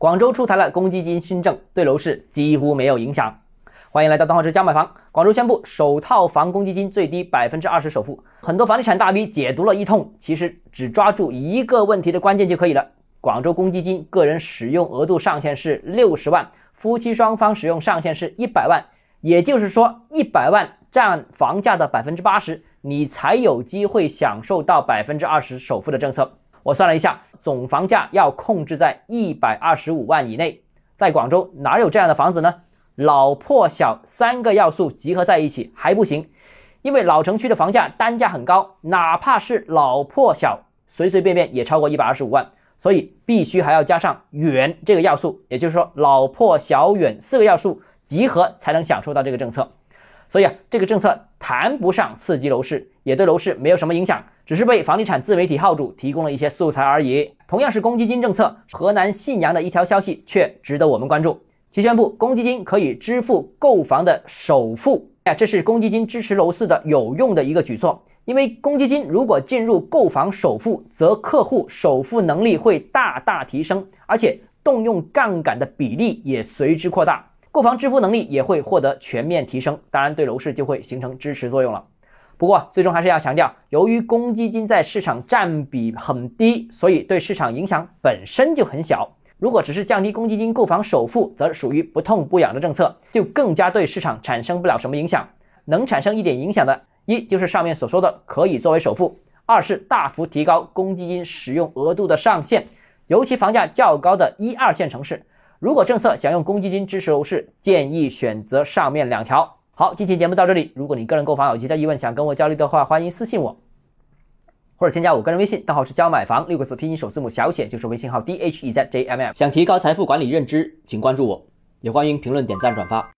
广州出台了公积金新政，对楼市几乎没有影响。欢迎来到东浩之家买房。广州宣布首套房公积金最低百分之二十首付，很多房地产大 V 解读了一通，其实只抓住一个问题的关键就可以了。广州公积金个人使用额度上限是六十万，夫妻双方使用上限是一百万，也就是说一百万占房价的百分之八十，你才有机会享受到百分之二十首付的政策。我算了一下。总房价要控制在一百二十五万以内，在广州哪有这样的房子呢？老破小三个要素集合在一起还不行，因为老城区的房价单价很高，哪怕是老破小，随随便便也超过一百二十五万，所以必须还要加上远这个要素，也就是说老破小远四个要素集合才能享受到这个政策。所以啊，这个政策谈不上刺激楼市，也对楼市没有什么影响，只是被房地产自媒体号主提供了一些素材而已。同样是公积金政策，河南信阳的一条消息却值得我们关注。其宣布公积金可以支付购房的首付，哎，这是公积金支持楼市的有用的一个举措。因为公积金如果进入购房首付，则客户首付能力会大大提升，而且动用杠杆的比例也随之扩大。购房支付能力也会获得全面提升，当然对楼市就会形成支持作用了。不过最终还是要强调，由于公积金在市场占比很低，所以对市场影响本身就很小。如果只是降低公积金购房首付，则属于不痛不痒的政策，就更加对市场产生不了什么影响。能产生一点影响的，一就是上面所说的可以作为首付；二是大幅提高公积金使用额度的上限，尤其房价较高的一二线城市。如果政策想用公积金支持楼市，建议选择上面两条。好，今天节目到这里。如果你个人购房有其他疑问，想跟我交流的话，欢迎私信我，或者添加我个人微信，账号是教买房六个字拼音首字母小写就是微信号 d h e z j m m。想提高财富管理认知，请关注我，也欢迎评论、点赞、转发。